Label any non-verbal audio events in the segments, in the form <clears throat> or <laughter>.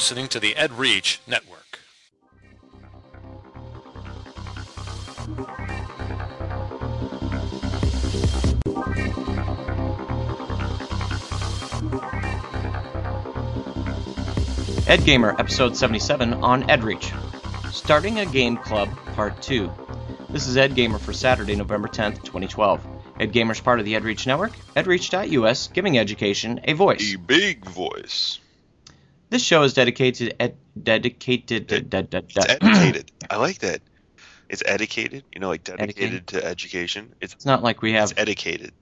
listening to the EdReach Network. Ed Gamer, episode 77 on EdReach. Starting a Game Club, part 2. This is Ed Gamer for Saturday, November 10th, 2012. Ed Gamer is part of the EdReach network, edreach.us, giving education a voice. A big voice. This show is dedicated ed, dedicated Ed- da- da- It's educated. I like that. It's educated. You know, like dedicated to education. It's, It's not like we have it's educated.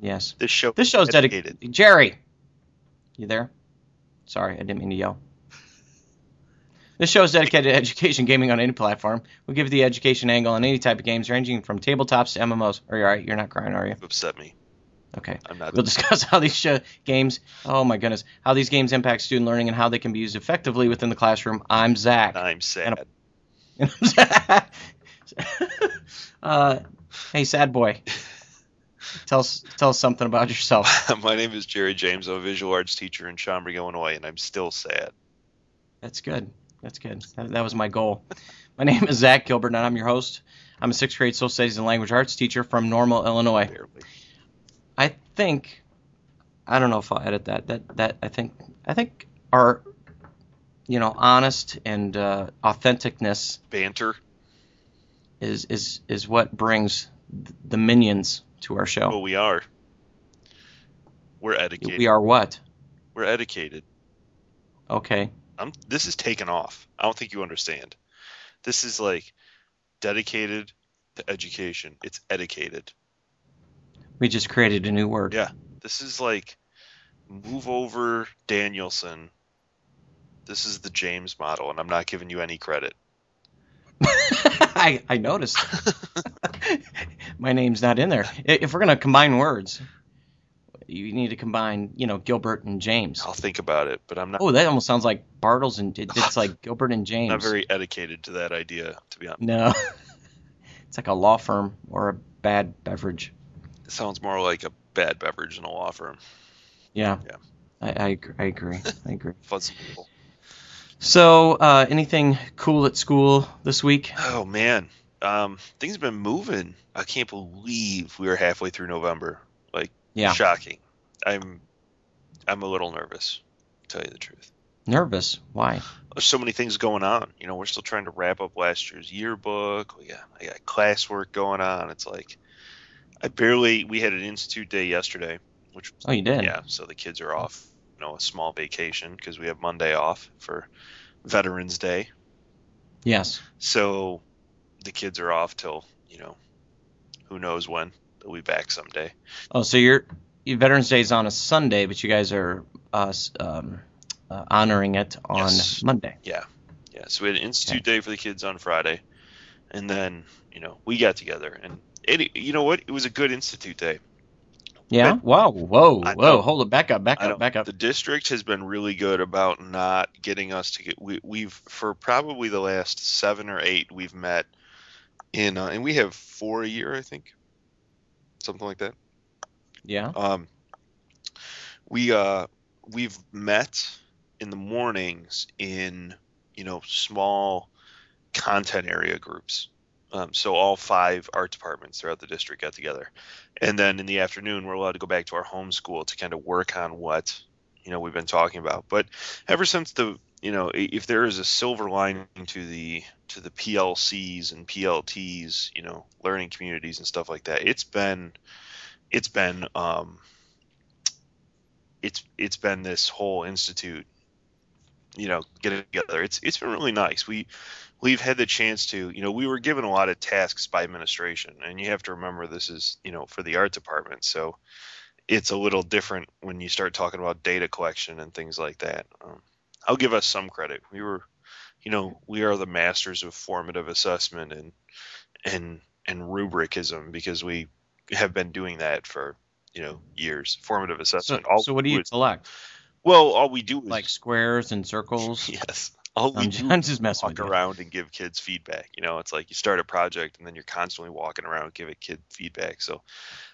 yes. This show. This show's is dedicated. Jerry, you there? Sorry, I didn't mean to yell. This show is dedicated to education gaming on any platform. We give the education angle on any type of games, ranging from tabletops to MMOs. Are you alright? You're not crying, are you? Upset me. Okay. I'm not. We'll <laughs> discuss how these games, oh my goodness, how these games impact student learning and how they can be used effectively within the classroom. I'm Zach. I'm sad. <laughs> uh, hey, sad boy. <laughs> Tell us, tell us something about yourself. My name is Jerry James. I'm a visual arts teacher in Schaumburg, Illinois, and I'm still sad. That's good. That's good. That, that was my goal. My name is Zach Gilbert, and I'm your host. I'm a sixth grade social studies and language arts teacher from Normal, Illinois. Barely. I think, I don't know if I'll edit that. That that I think I think our, you know, honest and uh, authenticness Banter. is is is what brings the minions to our show. Well, we are. We're educated. We are what? We're educated. Okay. I'm. This is taken off. I don't think you understand. This is like dedicated to education. It's educated. We just created a new word. Yeah. This is like move over Danielson. This is the James model, and I'm not giving you any credit. <laughs> I, I noticed. <laughs> My name's not in there. If we're gonna combine words, you need to combine, you know, Gilbert and James. I'll think about it, but I'm not, Oh, that almost sounds like Bartles and it- it's like <laughs> Gilbert and James. not very educated to that idea, to be honest. No, it's like a law firm or a bad beverage. Sounds more like a bad beverage in a law firm. Yeah. Yeah. I, I, I agree. I agree. <laughs> Fuzzy people. So, uh, anything cool at school this week? Oh man, um, things have been moving. I can't believe we are halfway through November. Like, Yeah. shocking. I'm, I'm a little nervous, to tell you the truth. Nervous? Why? There's so many things going on. You know, we're still trying to wrap up last year's yearbook. We got, I got classwork going on. It's like, I barely. We had an institute day yesterday, which Oh, you did. Yeah, so the kids are off, you know, a small vacation because we have Monday off for Veterans Day. Yes. So the kids are off till, you know, who knows when. They'll be back someday. Oh, so your Veterans Day is on a Sunday, but you guys are uh, um, uh, honoring it on Yes. Monday. Yeah, yeah. so we had an institute day for the kids on Friday. And then, you know, we got together and it, you know what? It was a good institute day. Yeah. Wow. Whoa. I Whoa. Hold it. Back up. Back up. Back up. The district has been really good about not getting us to get. We, we've for probably the last seven or eight we've met in, uh, and we have four a year, I think, something like that. Yeah. Um, we uh we've met in the mornings in you know small content area groups. Um, so all five art departments throughout the district got together, and then in the afternoon we're allowed to go back to our home school to kind of work on what you know we've been talking about. But ever since the you know if there is a silver lining to the to the PLCs and PLTs, you know, learning communities and stuff like that, it's been it's been um it's it's been this whole institute you know getting together. It's it's been really nice. We we've had the chance to you know we were given a lot of tasks by administration and you have to remember this is you know for the art department so it's a little different when you start talking about data collection and things like that. Um, i'll give us some credit. We were you know we are the masters of formative assessment and and and rubricism because we have been doing that for you know years. Formative So, assessment all so what do you select? Well all we do is Like squares and circles? <laughs> yes all um, we <laughs> I'm, do messing walk around and give kids feedback. You know, it's like you start a project and then you're constantly walking around giving kid feedback. So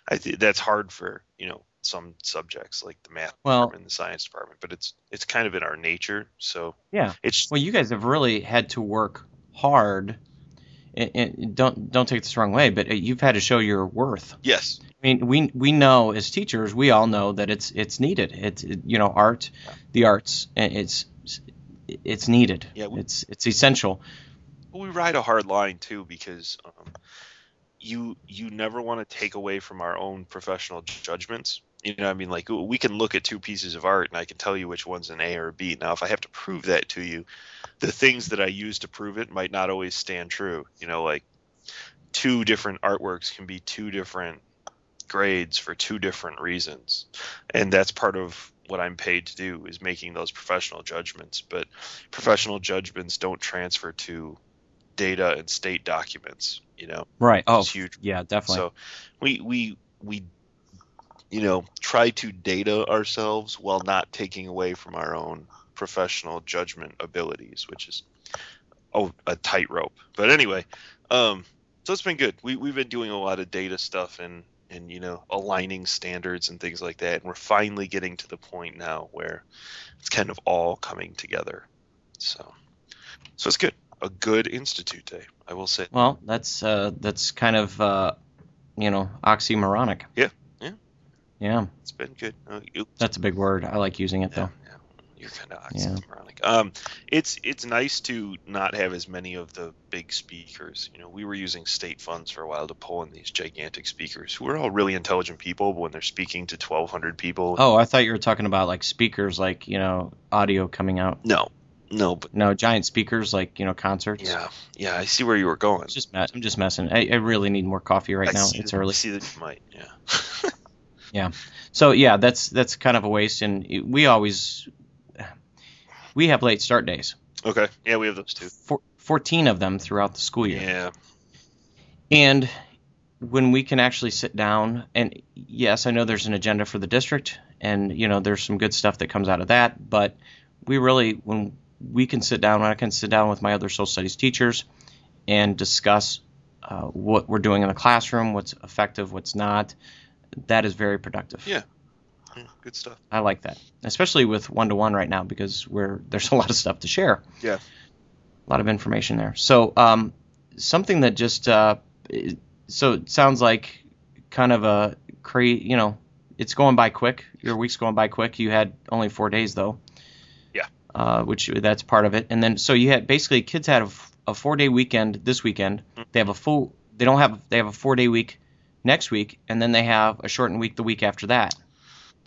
I think that's hard for you know some subjects like the math Well- department and the science department, but it's it's kind of in our nature. So Yeah. it's Well, you guys have really had to work hard. And, and don't don't take this the wrong way, but you've had to show your worth. yes, I mean, we we know as teachers, we all know that it's it's needed. It's it, you know, art, the arts, it's it's needed. Yeah, we- it's it's essential. But we ride a hard line too because um, you you never want to take away from our own professional judgments. You know, what I mean, like we can look at two pieces of art and I can tell you which one's an A or a B. Now, if I have to prove that to you, the things that I use to prove it might not always stand true. You know, like two different artworks can be two different grades for two different reasons, and that's part of what I'm paid to do is making those professional judgments. But professional judgments don't transfer to data and state documents. You know, Right. Oh, huge. yeah, definitely. So we we we you know try to data ourselves while not taking away from our own professional judgment abilities, which is oh a tightrope. But anyway, um, so it's been good. We we've been doing a lot of data stuff and and you know aligning standards and things like that, and we're finally getting to the point now where it's kind of all coming together. So so it's good. A good institute day, I will say. well, that's uh, that's kind of uh, you know oxymoronic. Yeah, yeah. Yeah, It's been good. Uh, you- that's a big word. I like using it though. Yeah, you're kind of Yeah. oxymoronic. Um, it's it's nice to not have as many of the big speakers. You know, we were using state funds for a while to pull in these gigantic speakers who are all really intelligent people, but when they're speaking to 1,200 people, Oh, I thought you were talking about like speakers, like you know, audio coming out. no, no, but No, giant speakers, like you know, concerts. yeah, yeah, I see where you were going. It's just. I'm just messing. I, I really need more coffee right I now. It's that- early. I see that you might, Yeah. <laughs> yeah. So yeah, that's that's kind of a waste, and we always we have late start days. okay, yeah, we have those too. Four, Fourteen of them throughout the school year, Yeah, and when we can actually sit down and yes, I know there's an agenda for the district, and you know there's some good stuff that comes out of that, but we really when we can sit down, when I can sit down with my other social studies teachers and discuss uh, what we're doing in the classroom, what's effective, what's not. That is very productive. Yeah. Good stuff. I like that, especially with one to one right now because we're there's a lot of stuff to share. Yeah. a lot of information there. So um, something that just uh, so it sounds like kind of a cra you know, it's going by quick. Your week's going by quick. You had only four days though. Yeah. Uh, which that's part of it, and then so you had basically kids had a four day weekend this weekend. They have a full. They don't have. They have a four day week next week, and then they have a shortened week the week after that.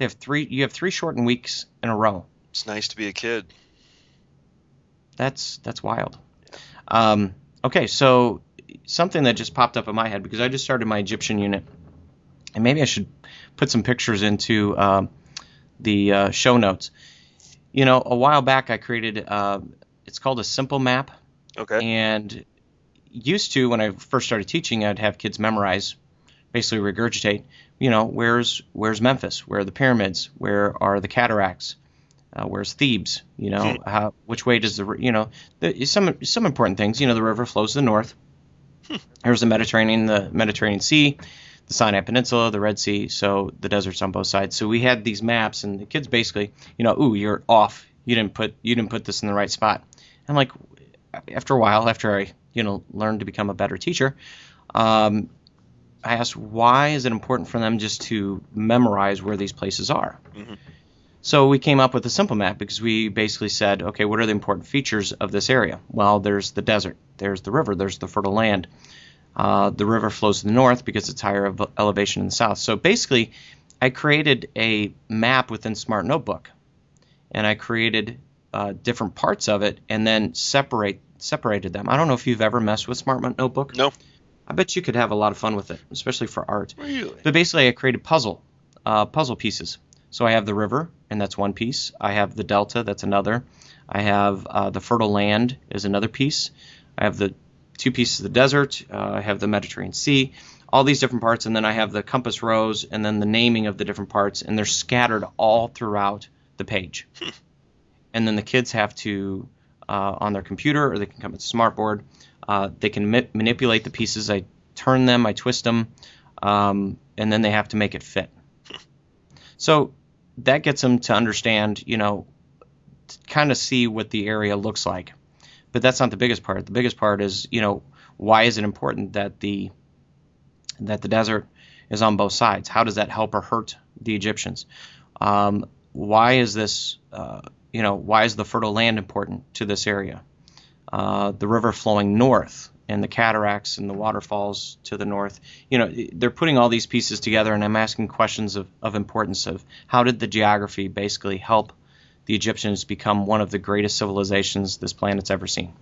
They have three. You have three shortened weeks in a row. It's nice to be a kid. That's that's wild. Um, okay, so something that just popped up in my head because I just started my Egyptian unit, and maybe I should put some pictures into um, the uh, show notes. You know, a while back I created. Uh, it's called a simple map, Okay. and used to when I first started teaching, I'd have kids memorize, basically regurgitate. You know, where's where's Memphis? Where are the pyramids? Where are the cataracts? Uh, where's Thebes? You know, how which way does the you know the, some some important things. You know, the river flows to the north. There's the Mediterranean, the Mediterranean Sea, the Sinai Peninsula, the Red Sea. So the deserts on both sides. So we had these maps, and the kids basically, you know, ooh, you're off. You didn't put you didn't put this in the right spot. I'm like, after a while, after I you know learned to become a better teacher, um, I asked why is it important for them just to memorize where these places are. Mhm. So we came up with a simple map because we basically said, okay, what are the important features of this area? Well, there's the desert, there's the river, there's the fertile land. Uh, the river flows to the north because it's higher of elevation in the south. So basically, I created a map within Smart Notebook, and I created uh, different parts of it, and then separate separated them. I don't know if you've ever messed with Smart Notebook. No. I bet you could have a lot of fun with it, especially for art. Really? But basically, I created puzzle, uh, puzzle pieces. So I have the river, and that's one piece. I have the delta, that's another. I have uh, the fertile land is another piece. I have the two pieces of the desert. Uh, I have the Mediterranean Sea. All these different parts, and then I have the compass rose, and then the naming of the different parts, and they're scattered all throughout the page. and then the kids have to, uh, on their computer, or they can come a smartboard. Uh, they can ma- manipulate the pieces. I turn them, I twist them, um, and then they have to make it fit. So that gets them to understand, you know, kind of see what the area looks like. But that's not the biggest part. The biggest part is, you know, why is it important that the that the desert is on both sides? How does that help or hurt the Egyptians? Um, why is this, uh, you know, why is the fertile land important to this area? Uh, the river flowing north and the cataracts and the waterfalls to the north. You know, they're putting all these pieces together, and I'm asking questions of, of importance of how did the geography basically help the Egyptians become one of the greatest civilizations this planet's ever seen.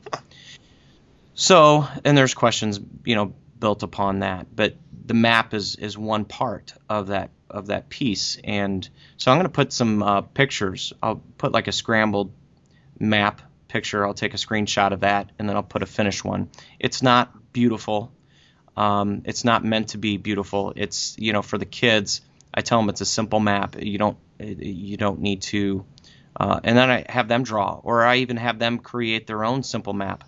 So, and there's questions, you know, built upon that, but the map is is one part of that of that piece, and so I'm going to put some uh, pictures. I'll put like a scrambled map picture. I'll take a screenshot of that, and then I'll put a finished one. It's not beautiful. Um, it's not meant to be beautiful. It's you know for the kids. I tell them it's a simple map. You don't you don't need to. Uh, and then I have them draw, or I even have them create their own simple map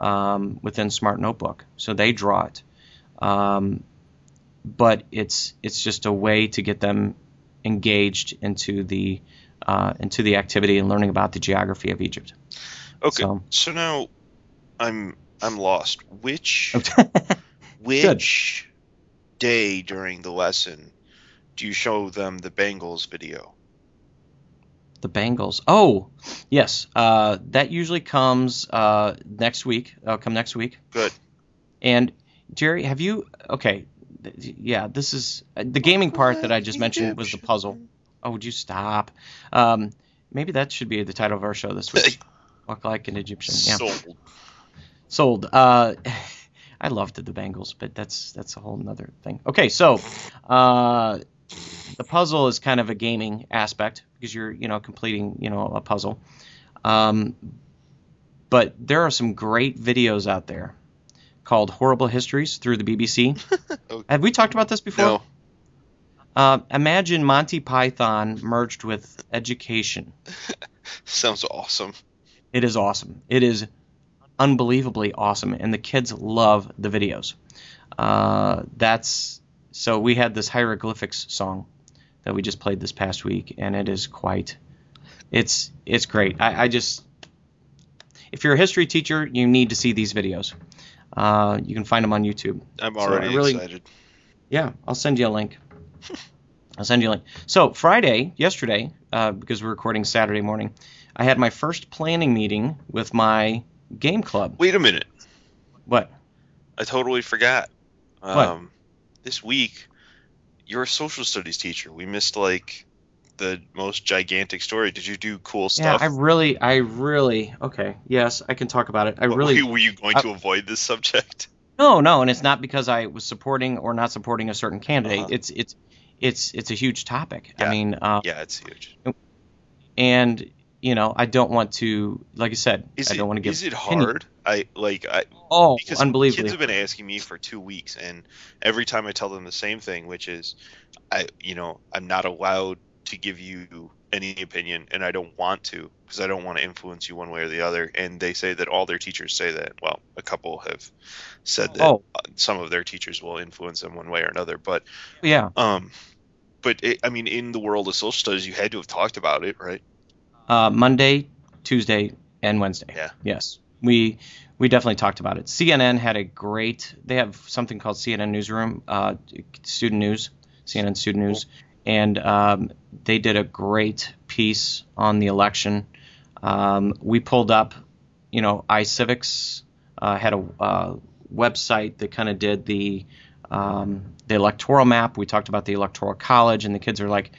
um, within Smart Notebook, so they draw it. Um, but it's it's just a way to get them engaged into the uh, into the activity and learning about the geography of Egypt. Okay, so, so now I'm I'm lost. Which <laughs> which Good. day during the lesson do you show them the Bangles video? The Bangles. Oh, yes. Uh, that usually comes uh, next week. I'll come next week. Good. And Jerry, have you? Okay, yeah. This is the gaming part that I just mentioned was the puzzle. Oh, would you stop? Um, maybe that should be the title of our show this week. <laughs> Walk like an Egyptian. Yeah. Sold. Sold. Uh, <laughs> I loved the Bangles, but that's that's a whole other thing. Okay, so uh, the puzzle is kind of a gaming aspect because you're you know completing you know a puzzle. Um, but there are some great videos out there called Horrible Histories through the BBC. okay. <laughs> Have we talked about this before? No. Uh, imagine Monty Python merged with education. <laughs> Sounds awesome. It is awesome. It is unbelievably awesome, and the kids love the videos. Uh, that's so we had this hieroglyphics song that we just played this past week, and it is quite. It's it's great. I, I just if you're a history teacher, you need to see these videos. Uh, you can find them on YouTube. I'm already so really, excited. Yeah, I'll send you a link. <laughs> I'll send you a link. So Friday, yesterday, uh, because we're recording Saturday morning, I had my first planning meeting with my game club. Wait a minute. What? I totally forgot. Um, what? This week, you're a social studies teacher. We missed like the most gigantic story. Did you do cool stuff? Yeah, I really, I really. Okay, yes, I can talk about it. I what, really. Were you going I, to avoid this subject? No, no, and it's not because I was supporting or not supporting a certain candidate. Uh-huh. It's it's it's it's a huge topic. Yeah. I mean, uh, yeah, it's huge. And you know, I don't want to, like I said, is I don't it, want to give. Is it hard? I like I. Oh, because unbelievably. Kids have been asking me for two weeks, and every time I tell them the same thing, which is, I, you know, I'm not allowed to give you any opinion, and I don't want to because I don't want to influence you one way or the other. And they say that all their teachers say that. Well, a couple have said that oh. some of their teachers will influence them one way or another. But yeah, um, but it, I mean, in the world of social studies, you had to have talked about it, right? Uh, Monday, Tuesday, and Wednesday. Yeah. Yes, we we definitely talked about it. CNN had a great. They have something called CNN Newsroom, uh, Student News, CNN Student News, and um, they did a great piece on the election. Um, we pulled up, you know, iCivics uh, had a uh, website that kind of did the um, the electoral map. We talked about the electoral college, and the kids are like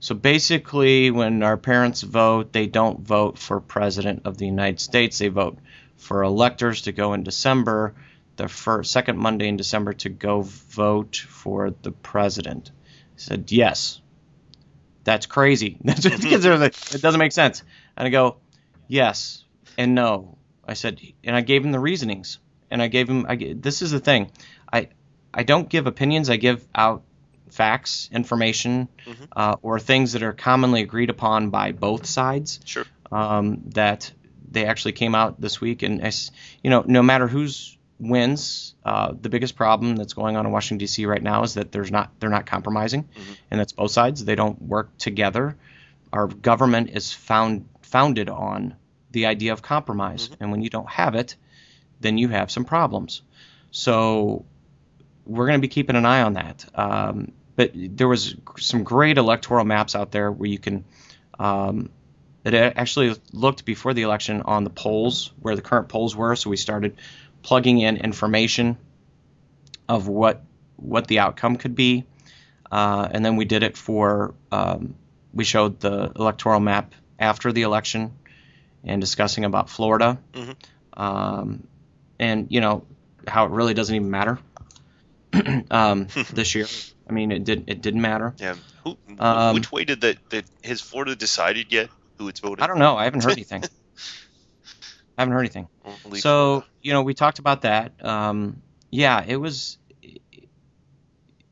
so basically, when our parents vote, they don't vote for president of the United States. They vote for electors to go in December, the first, second Monday in December to go vote for the president. I said, yes. That's crazy. <laughs> It doesn't make sense. And I go, yes and no. I said, and I gave him the reasonings. And I gave him, I, this is the thing. I, I don't give opinions. I give out facts, information, mm-hmm. uh, or things that are commonly agreed upon by both sides. Sure. Um, that they actually came out this week, and as you know, no matter who's wins. Uh, the biggest problem that's going on in Washington D.C. right now is that there's not they're not compromising, Mhm. and that's both sides. They don't work together. Our government is found founded on the idea of compromise, and when you don't have it, then you have some problems. So we're going to be keeping an eye on that. Um, but there was some great electoral maps out there where you can. Um, it actually looked before the election on the polls where the current polls were, so we started plugging in information of what what the outcome could be, uh, and then we did it for. Um, we showed the electoral map after the election and discussing about Florida, Mhm. um, and you know how it really doesn't even matter <clears throat> um, <laughs> this year. I mean, it did it didn't matter. Yeah. Who, Um, which way did that, that has Florida decided yet who it's voting? I don't know. I haven't heard <laughs> anything. I haven't heard anything. So you know, we talked about that. Um, yeah, it was.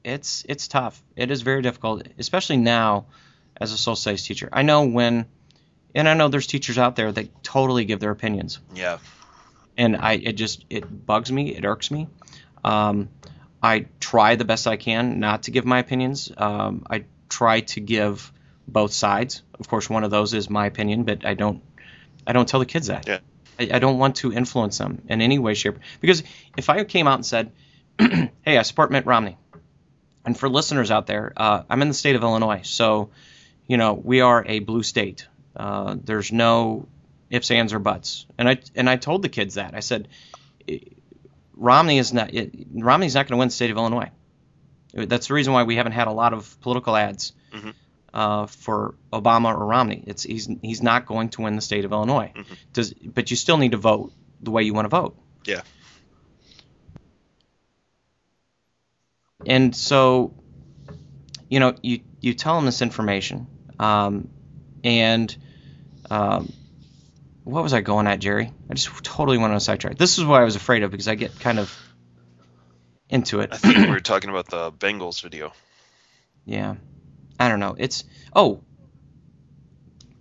It's it's tough. It is very difficult, especially now as a social studies teacher. I know when, and I know there's teachers out there that totally give their opinions, yeah. and I it just it bugs me. It irks me. Um, I try the best I can not to give my opinions. Um, I try to give both sides. Of course, one of those is my opinion, but I don't I don't tell the kids that. Yeah. I, I don't want to influence them in any way, shape. Because if I came out and said, <clears throat> "Hey, I support Mitt Romney," and for listeners out there, uh, I'm in the state of Illinois, so you know we are a blue state. Uh, there's no ifs, ands, or buts, and I and I told the kids that I said, Romney is not it, Romney's not going to win the state of Illinois. That's the reason why we haven't had a lot of political ads Mhm. uh, for Obama or Romney. It's he's he's not going to win the state of Illinois. Mhm. Does but you still need to vote the way you want to vote. Yeah. And so, you know, you you tell them this information, um, and um, what was I going at, Jerry? I just totally went on a sidetrack. This is what I was afraid of because I get kind of into it. I think we were talking about the Bangles video. Yeah. I don't know. It's oh,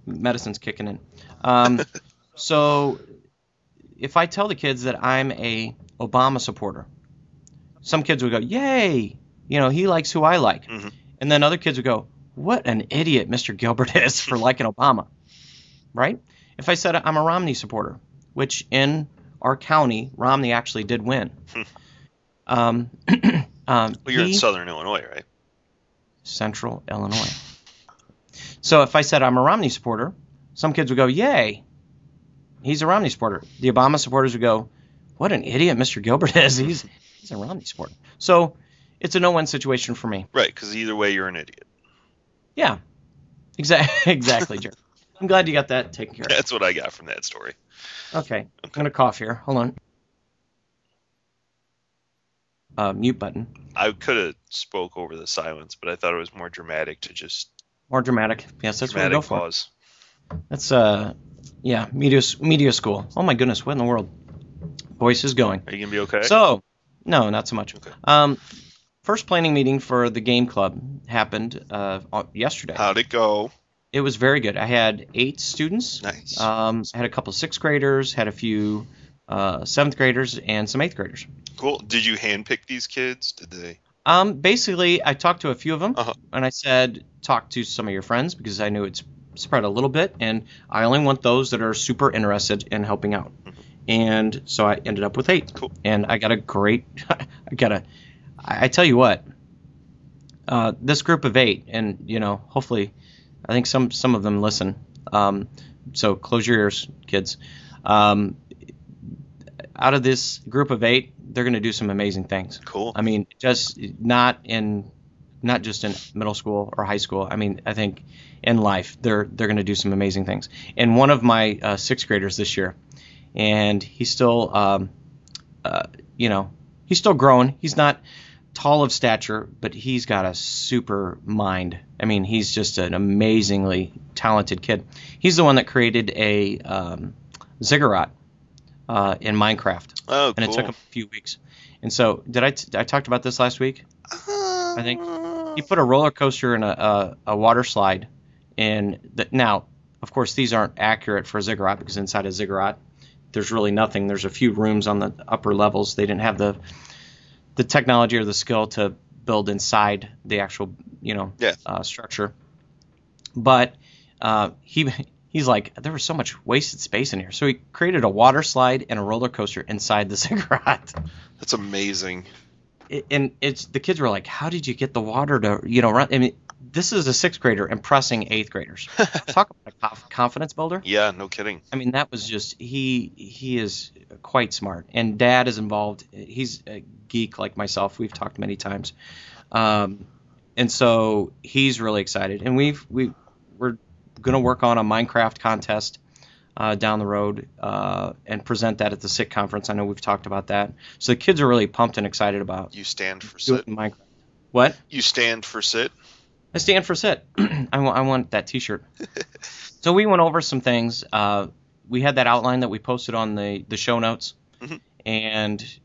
medicine's kicking in. Um, <laughs> so if I tell the kids that I'm a Obama supporter, some kids would go, "Yay!" You know, he likes who I like, Mhm. and then other kids would go, "What an idiot Mr. Gilbert <laughs> is for liking Obama." Right? If I said I'm a Romney supporter, which in our county Romney actually did win. um, <clears throat> um, Well, you're he- in Southern Illinois, right? Central Illinois. So if I said I'm a Romney supporter, some kids would go, "Yay, he's a Romney supporter." The Obama supporters would go, "What an idiot Mr. Gilbert is. <laughs> He's he's a Romney supporter." So it's a no-win situation for me. Right, because either way, you're an idiot. Yeah, exactly, <laughs> exactly, Jerry. I'm glad you got that taken care of. That's what I got from that story. Okay, I'm gonna cough here. Hold on. Uh, mute button. I could have spoke over the silence, but I thought it was more dramatic to just More dramatic. Yes, that's what we dramatic go for. That's uh, yeah, media media school. Oh my goodness, what in the world? Voice is going. Are you gonna be okay? So, no, not so much. Okay. Um, first planning meeting for the game club happened uh, yesterday. How'd it go? It was very good. I had eight students. Nice. Um, I had a couple sixth graders, had a few uh, seventh graders, and some eighth graders. cool. Did you handpick these kids? Did they? Um, basically, I talked to a few of them, Uh-huh. and I said, talk to some of your friends because I knew it's spread a little bit, and I only want those that are super interested in helping out. And so I ended up with eight. Cool. And I got a great, <laughs> I got a, I I tell you what, uh, this group of eight, and you know, hopefully, I think some some of them listen. Um, so close your ears, kids. Um, out of this group of eight, they're going to do some amazing things. Cool. I mean, just not in, not just in middle school or high school. I mean, I think in life they're they're going to do some amazing things. And one of my uh, sixth graders this year, and he's still, um, uh, you know, he's still growing. He's not tall of stature, but he's got a super mind. I mean, he's just an amazingly talented kid. He's the one that created a um, ziggurat uh, in Minecraft oh, and cool. it took him a few weeks. And so, did I? T- I talked about this last week. I think He put a roller coaster and a, a, a water slide in. The, now, of course, these aren't accurate for a ziggurat because inside a ziggurat, there's really nothing. There's a few rooms on the upper levels. They didn't have the the technology or the skill to build inside the actual you know Yeah. uh, structure. But uh, he he's like there was so much wasted space in here, so he created a water slide and a roller coaster inside the <laughs> ziggurat. That's amazing. It- and it's the kids were like, "How did you get the water to you know run?" I mean, this is a sixth grader impressing eighth graders. <laughs> Talk about a confidence builder. Yeah, no kidding. I mean, that was just he he is quite smart, and Dad is involved. He's a geek like myself. We've talked many times, um, and so he's really excited. And we've we we're going to work on a Minecraft contest uh, down the road uh, and present that at the SIT conference. I know we've talked about that. So the kids are really pumped and excited about You stand for sit. Minecraft. What? You stand for sit. I stand for sit. <clears throat> I want I want that T-shirt. <laughs> so we went over some things. Uh, we had that outline that we posted on the the show notes, Mhm. and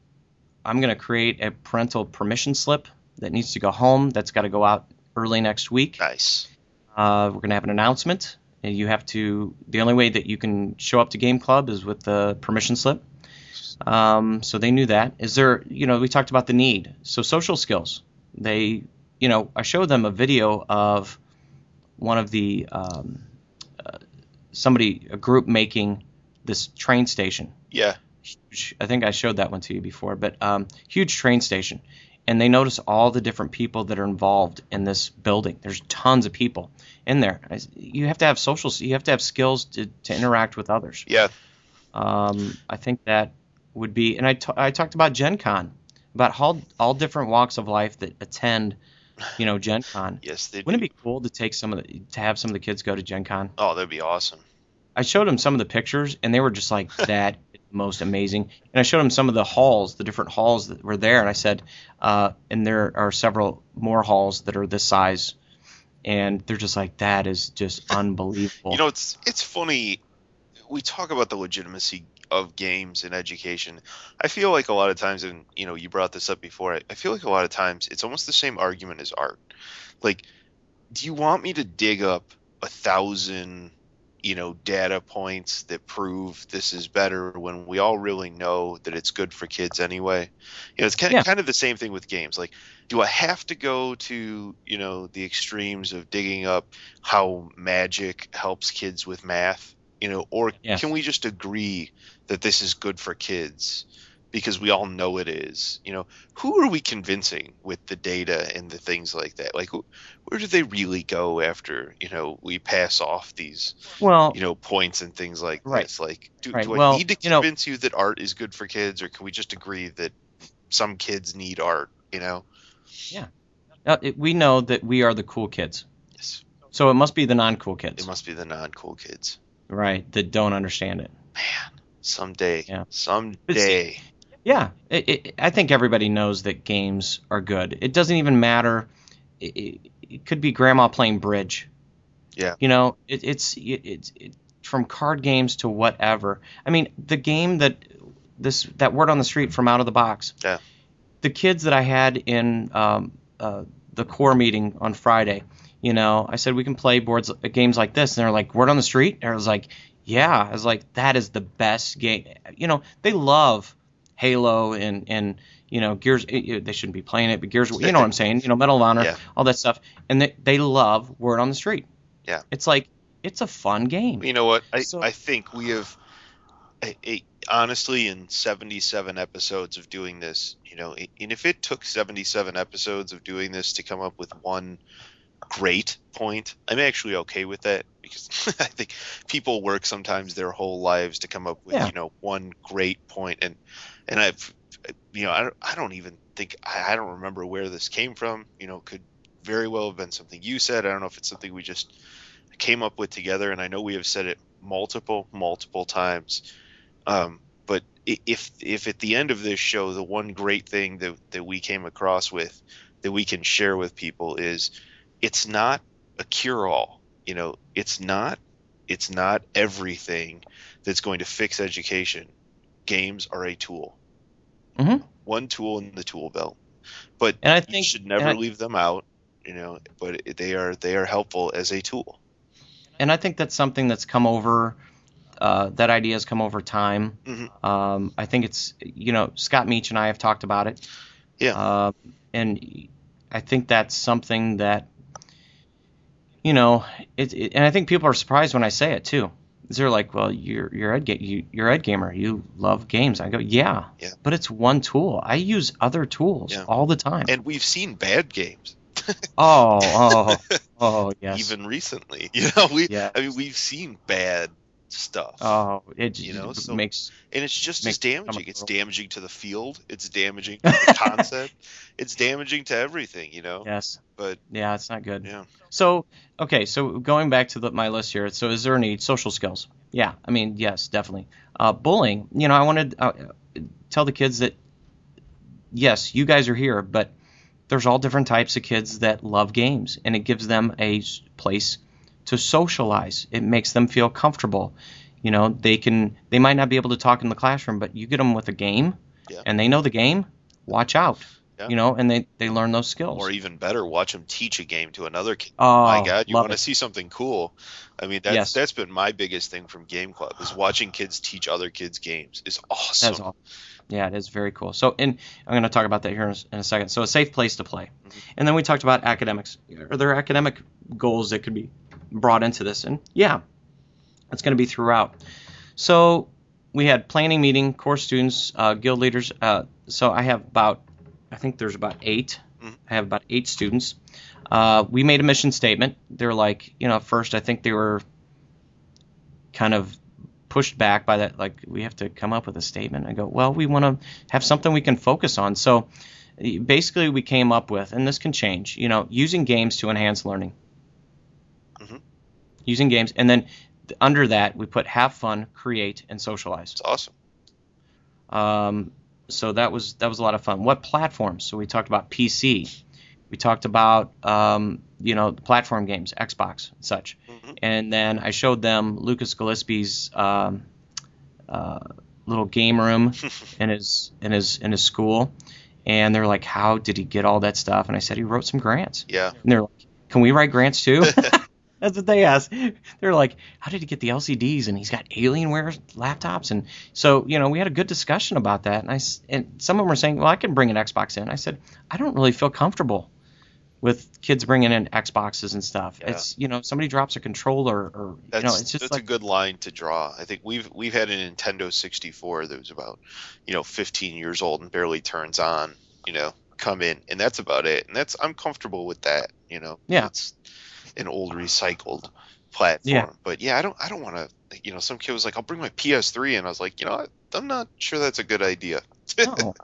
I'm going to create a parental permission slip that needs to go home. That's got to go out early next week. Nice. Uh, we're going to have an announcement, and you have to. The only way that you can show up to Game Club is with the permission slip. Um, so they knew that. Is there, you know, we talked about the need. So social skills. They, you know, I showed them a video of one of the um, uh, somebody, a group making this train station Yeah. huge. I think I showed that one to you before, but um, huge train station, and they notice all the different people that are involved in this building. There's tons of people in there. You have to have social. You have to have skills to, to interact with others. Yeah. Um, I think that would be, and I I talked about Gen Con, about all all different walks of life that attend, you know, Gen Con. <laughs> Yes, they. Wouldn't it be cool to take some of the to have some of the kids go to Gen Con? Oh, that'd be awesome. I showed them some of the pictures, and they were just like, <laughs> "That most amazing." And I showed them some of the halls, the different halls that were there, and I said, uh, "And there are several more halls that are this size," and they're just like, "That is just <laughs> unbelievable." You know, it's it's funny. We talk about the legitimacy of games in education. I feel like a lot of times, and you know, you brought this up before. I, I feel like a lot of times it's almost the same argument as art. Like, do you want me to dig up a thousand, you know, data points that prove this is better when we all really know that it's good for kids anyway? You know, it's kind of, Yeah. kind of the same thing with games. Like, do I have to go to, you know, the extremes of digging up how magic helps kids with math? You know, or can we just agree that this is good for kids because we all know it is? You know, who are we convincing with the data and the things like that? Like, where do they really go after, you know, we pass off these, well, you know, points and things like Right. this? Like, do, Right. do I Well, need to you know- convince you that art is good for kids, or can we just agree that some kids need art? You know? uh, it, we know that we are the cool kids, Yes. so it must be the non-cool kids, It must be the non-cool kids. Right? That don't understand it. Man, someday, Yeah. someday. Yeah, it, it, I think everybody knows that games are good. It doesn't even matter. It, it, it could be grandma playing bridge. Yeah. You know, it, it's it, it's it, from card games to whatever. I mean, the game that this that word on the street from out of the box. Yeah. The kids that I had in um, uh, the core meeting on Friday, you know, I said we can play boards uh, games like this, and they're like, "Word on the street." And I was like, "Yeah." I was like, "That is the best game." You know, they love Halo and and you know Gears. They shouldn't be playing it, but Gears. You know what I'm saying? You know, Medal of Honor, Yeah. all that stuff, and they they love Word on the Street. Yeah. It's like it's a fun game. You know what? I, So- I think we have, I, I, honestly, in 77 episodes of doing this, you know, and if it took 77 episodes of doing this to come up with one great point, I'm actually okay with that because <laughs> I think people work sometimes their whole lives to come up with, Yeah. you know, one great point, and and I've, you know, I don't, I don't even think I, I don't remember where this came from. You know, could very well have been something you said. I don't know if it's something we just came up with together, and I know we have said it multiple, multiple times. Um, but if if at the end of this show, the one great thing that that we came across with that we can share with people is it's not a cure-all. You know, it's not it's not everything that's going to fix education. Games are a tool. Mhm. One tool in the tool belt. But And I you think should never I- leave them out. You know, but they are they are helpful as a tool. and I think that's something that's come over uh, that idea has come over time. Mhm. Um, I think it's you know Scott Meech and I have talked about it. Yeah. Uh, and I think that's something that you know, it, it, and I think people are surprised when I say it too. They're like, "Well, you're you're ed you, you're ed gamer. You love games." I go, "Yeah, Yeah. but it's one tool. I use other tools Yeah. all the time." And we've seen bad games. <laughs> oh, oh, oh, oh <laughs> yes. Even recently, <laughs> you know, we Yeah. I mean we've seen bad stuff. oh, it You know, so- makes and it's just as damaging. It's damaging to the field. It's damaging to the <laughs> concept. It's damaging to everything, you know. yes, But yeah, it's not good. yeah, So, okay, so going back to the, my list here, so is there any social skills? Yeah, I mean, yes, definitely. Uh, bullying, you know, I wanted to uh, tell the kids that, yes, you guys are here, but there's all different types of kids that love games, and it gives them a place to socialize. It makes them feel comfortable. You know, they can, they might not be able to talk in the classroom, but you get them with a game, Yeah. and they know the game, watch out. Yeah. You know, and they, they learn those skills. or even better, watch them teach a game to another kid. oh, my God, you want to see something cool? I mean, that's Yes. that's been my biggest thing from Game Club is watching kids teach other kids games is awesome. That's all. Yeah, it is very cool. So, and I'm going to talk about that here in a, in a second. So, a safe place to play, mm-hmm. and then we talked about academics. Are there academic goals that could be brought into this? And yeah, it's going to be throughout. So, we had planning meeting, core students, uh, guild leaders. Uh, so, I have about, I think there's about 8 Mhm. I have about eight students. Uh, we made a mission statement. They're like, you know, at first I think they were kind of pushed back by that like we have to come up with a statement i go well we want to have something we can focus on so basically we came up with and this can change you know using games to enhance learning. Using games and then under that we put have fun create and socialize It's awesome. um, so that was that was a lot of fun. What platforms? So we talked about PC. We talked about um, you know the platform games, Xbox and such. Mhm. And then I showed them Lucas Gillespie's um, uh, little game room <laughs> in his in his in his school, and they're like, "How did he get all that stuff?" And I said, "He wrote some grants." Yeah. And they're like, "Can we write grants too?" <laughs> That's what they asked. They're like, "How did he get the LCDs?" And he's got Alienware laptops, and so you know we had a good discussion about that. And I and some of them were saying, "Well, I can bring an Xbox in." I said, "I don't really feel comfortable with kids bringing in Xboxes and stuff. Yeah. It's you know somebody drops a controller or That's you know it's just that's like a good line to draw. I think we've we've had a Nintendo 64 that was about you know 15 years old and barely turns on. You know, come in and that's about it. And that's I'm comfortable with that. You know, Yeah. It's an old recycled platform. Yeah. But yeah, I don't I don't want to. You know, some kid was like, I'll bring my PS3, and I was like, you know. I'm not sure that's a good idea. no,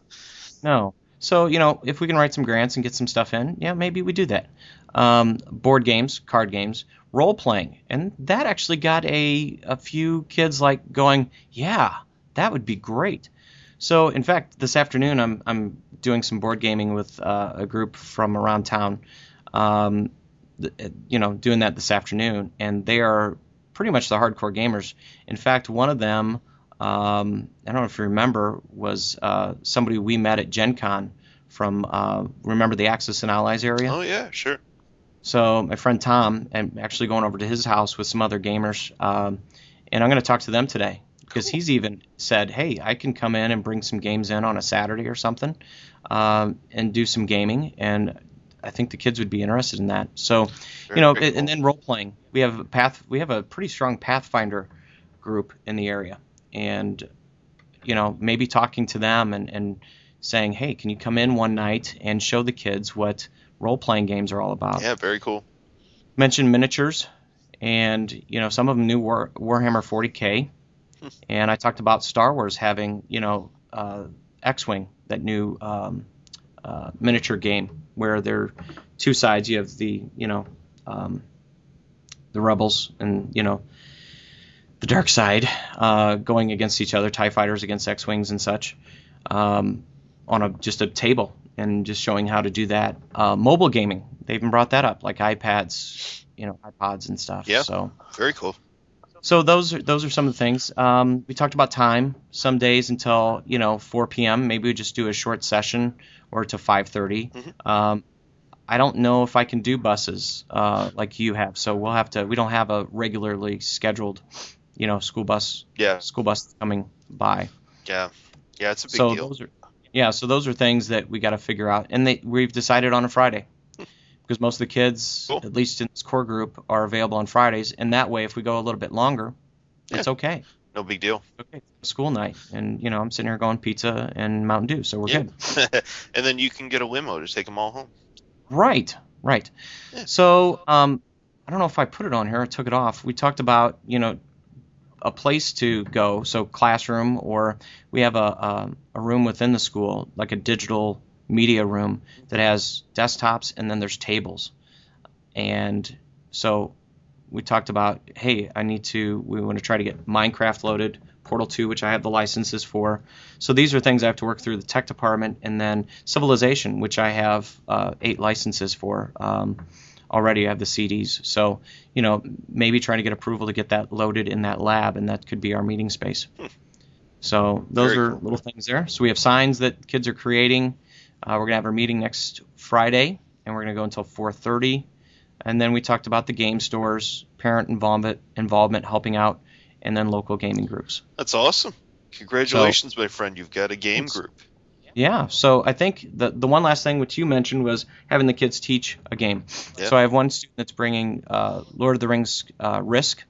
no. So you know, if we can write some grants and get some stuff in, yeah, maybe we do that. Um, board games, card games, role playing, and that actually got a a few kids like going, yeah, that would be great. So in fact, this afternoon I'm I'm doing some board gaming with uh, a group from around town. Um, you know, doing that this afternoon, and they are pretty much the hardcore gamers. In fact, one of them um, I don't know if you remember, was uh, somebody we met at Gen Con from, uh, remember the Axis and Allies area? oh yeah, sure. So my friend Tom, I'm actually going over to his house with some other gamers, um, and I'm going to talk to them today because he's even said, hey, I can come in and bring some games in on a Saturday or something um, and do some gaming, and I think the kids would be interested in that. So Very, you know, and then role playing. We have a path. We have a pretty strong Pathfinder group in the area, and you know, maybe talking to them and and saying, hey, can you come in one night and show the kids what role playing games are all about? yeah, very cool. Mention miniatures, and you know, some of them knew War, Warhammer 40k, and I talked about Star Wars having you know uh, X-wing, that new um, uh, miniature game where there are two sides. You have the you know um, the rebels and you know the dark side uh, going against each other, Tie fighters against X-wings and such, um, on a just a table and just showing how to do that. Uh, mobile gaming, they even brought that up, like iPads, you know, iPods and stuff. Yeah. So. Very cool. So those are those are some of the things. Um, we talked about time. Some days until you know 4 p.m. Maybe we just do a short session or to 5:30. Mhm. Um, I don't know if I can do buses uh, like you have, so we'll have to. We don't have a regularly scheduled you know, school bus, Yeah, school bus coming by. yeah, yeah. It's a big so deal. those are, yeah, so those are things that we got to figure out, and they we've decided on a Friday. Because most of the kids, Cool. at least in this core group, are available on Fridays, and that way, if we go a little bit longer, it's okay. No big deal. Okay, school night, and you know I'm sitting here going pizza and Mountain Dew, so we're Yeah. good. <laughs> and then you can get a limo to take them all home. Right, right. Yeah. So um, I don't know if I put it on here. I took it off. We talked about you know a place to go, so classroom, or we have a a, a room within the school, like a digital media room that has desktops and then there's tables, and so we talked about hey, I need to we want to try to get Minecraft loaded. Portal 2, which I have the licenses for. So these are things I have to work through the tech department, and then Civilization, which I have uh, eight licenses for. Um, already I have the CDs. So, you know, maybe trying to get approval to get that loaded in that lab, and that could be our meeting space. So those Very are cool. little things there. So we have signs that kids are creating. Uh, we're gonna have our meeting next Friday, and we're gonna go until 4:30. And then we talked about the game stores, parent involvement, involvement helping out, and then local gaming groups. That's awesome. Congratulations, my friend. You've got a game group. Yeah, so I think the the one last thing which you mentioned was having the kids teach a game. Yeah. So I have one student that's bringing uh, Lord of the Rings uh, Risk,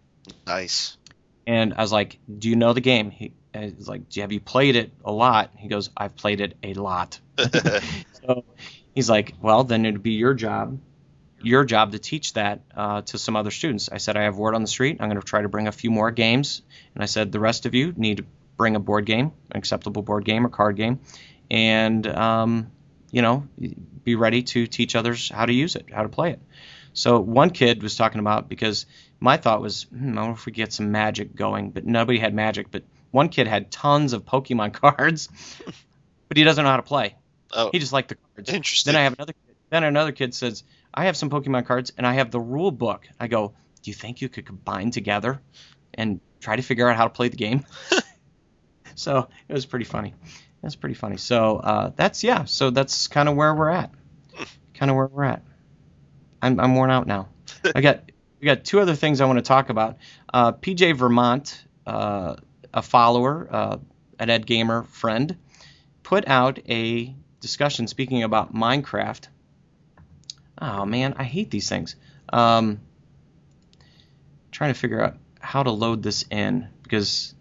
Nice. and I was like, "Do you know the game?" He I was like, "Do- "Have you played it a lot?" He goes, "I've played it a lot." <laughs> <laughs> so he's like, "Well, then it'd be your job, your job to teach that uh, to some other students." I said, "I have word on the street. I'm going to try to bring a few more games," and I said, "The rest of you need to bring a board game, an acceptable board game or card game, and um, you know, be ready to teach others how to use it, how to play it." So one kid was talking about because my thought was, hmm, I wonder if we get some magic going, but nobody had magic. But one kid had tons of Pokemon <laughs> cards, but he doesn't know how to play. Oh, He just liked the cards. interesting. Then I have another. Kid, Then another kid says, "I have some Pokemon cards and I have the rule book." I go, "Do you think you could combine together and try to figure out how to play the game?" <laughs> so it was pretty funny. That's pretty funny. So uh, that's yeah. So that's kind of where we're at. Kind of where we're at. I'm I'm worn out now. I got we got two other things I want to talk about. Uh, PJ Vermont, uh, a follower, uh, an Ed Gamer friend, put out a discussion speaking about Minecraft. Oh man, I hate these things. Um, trying to figure out how to load this in because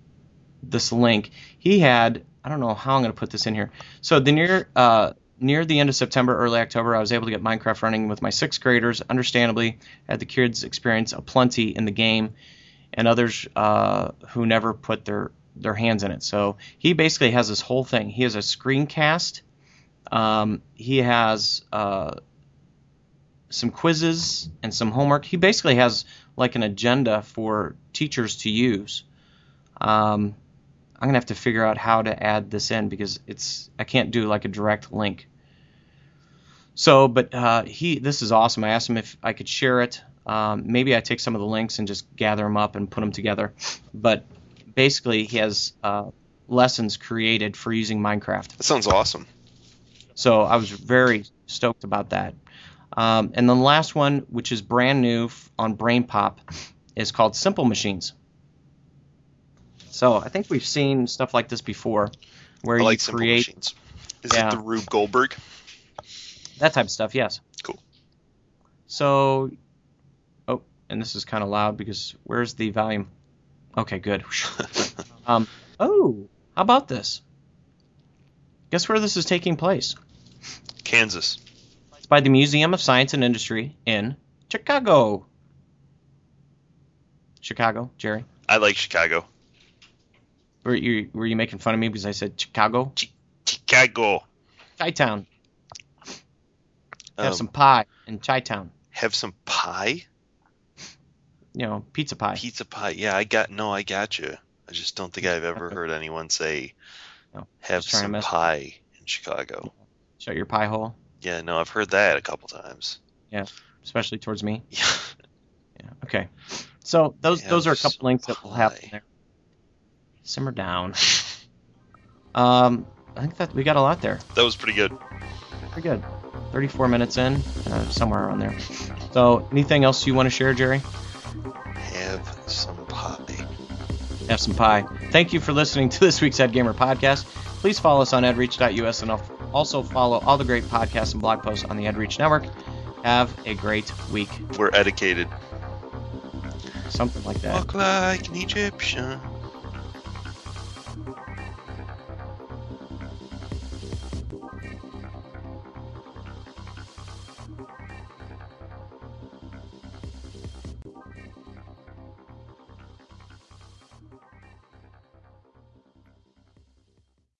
this link he had. I don't know how I'm going to put this in here. So the near uh, near the end of September, early October, I was able to get Minecraft running with my sixth graders. Understandably, had the kids experience a plenty in the game, and others uh, who never put their their hands in it. So he basically has this whole thing. He has a screencast. Um, he has uh, some quizzes and some homework. He basically has like an agenda for teachers to use. Um, I'm gonna have to figure out how to add this in because it's I can't do like a direct link. So, but uh, he this is awesome. I asked him if I could share it. Um, maybe I take some of the links and just gather them up and put them together. But basically, he has uh, lessons created for using Minecraft. That sounds awesome. So I was very stoked about that. Um, and then the last one, which is brand new f- on Brain Pop, is called Simple Machines. So I think we've seen stuff like this before, where I you like simple create machines. Is Yeah. it the Rube Goldberg? that type of stuff. Yes. Cool. So, oh, and this is kind of loud because where's the volume? Okay, good. <laughs> um, oh, how about this? Guess where this is taking place? Kansas. It's by the Museum of Science and Industry in Chicago. Chicago, Jerry. I like Chicago. Were you were you making fun of me because I said Chicago? Chicago. Chi Town. Have Um, some pie in Chi Town. have some pie. You know, pizza pie. Pizza pie. Yeah, I got no, I got you. I just don't think I've ever <laughs> heard anyone say No, have just trying to some pie in Chicago. Shut your pie hole, Yeah, no, I've heard that a couple times. Yeah, especially towards me. <laughs> Yeah. Yeah. Okay. So those Have those are a couple links that we'll have in pie. there. Simmer down. Um, I think that we got a lot there. That was pretty good. Pretty good. 34 minutes in, uh, somewhere around there. So, anything else you want to share, Jerry? Have some pie. Have some pie. Thank you for listening to this week's Ed Gamer podcast. Please follow us on edreach.us and also follow all the great podcasts and blog posts on the EdReach Network. Have a great week. We're educated. Something like that. Walk like an Egyptian.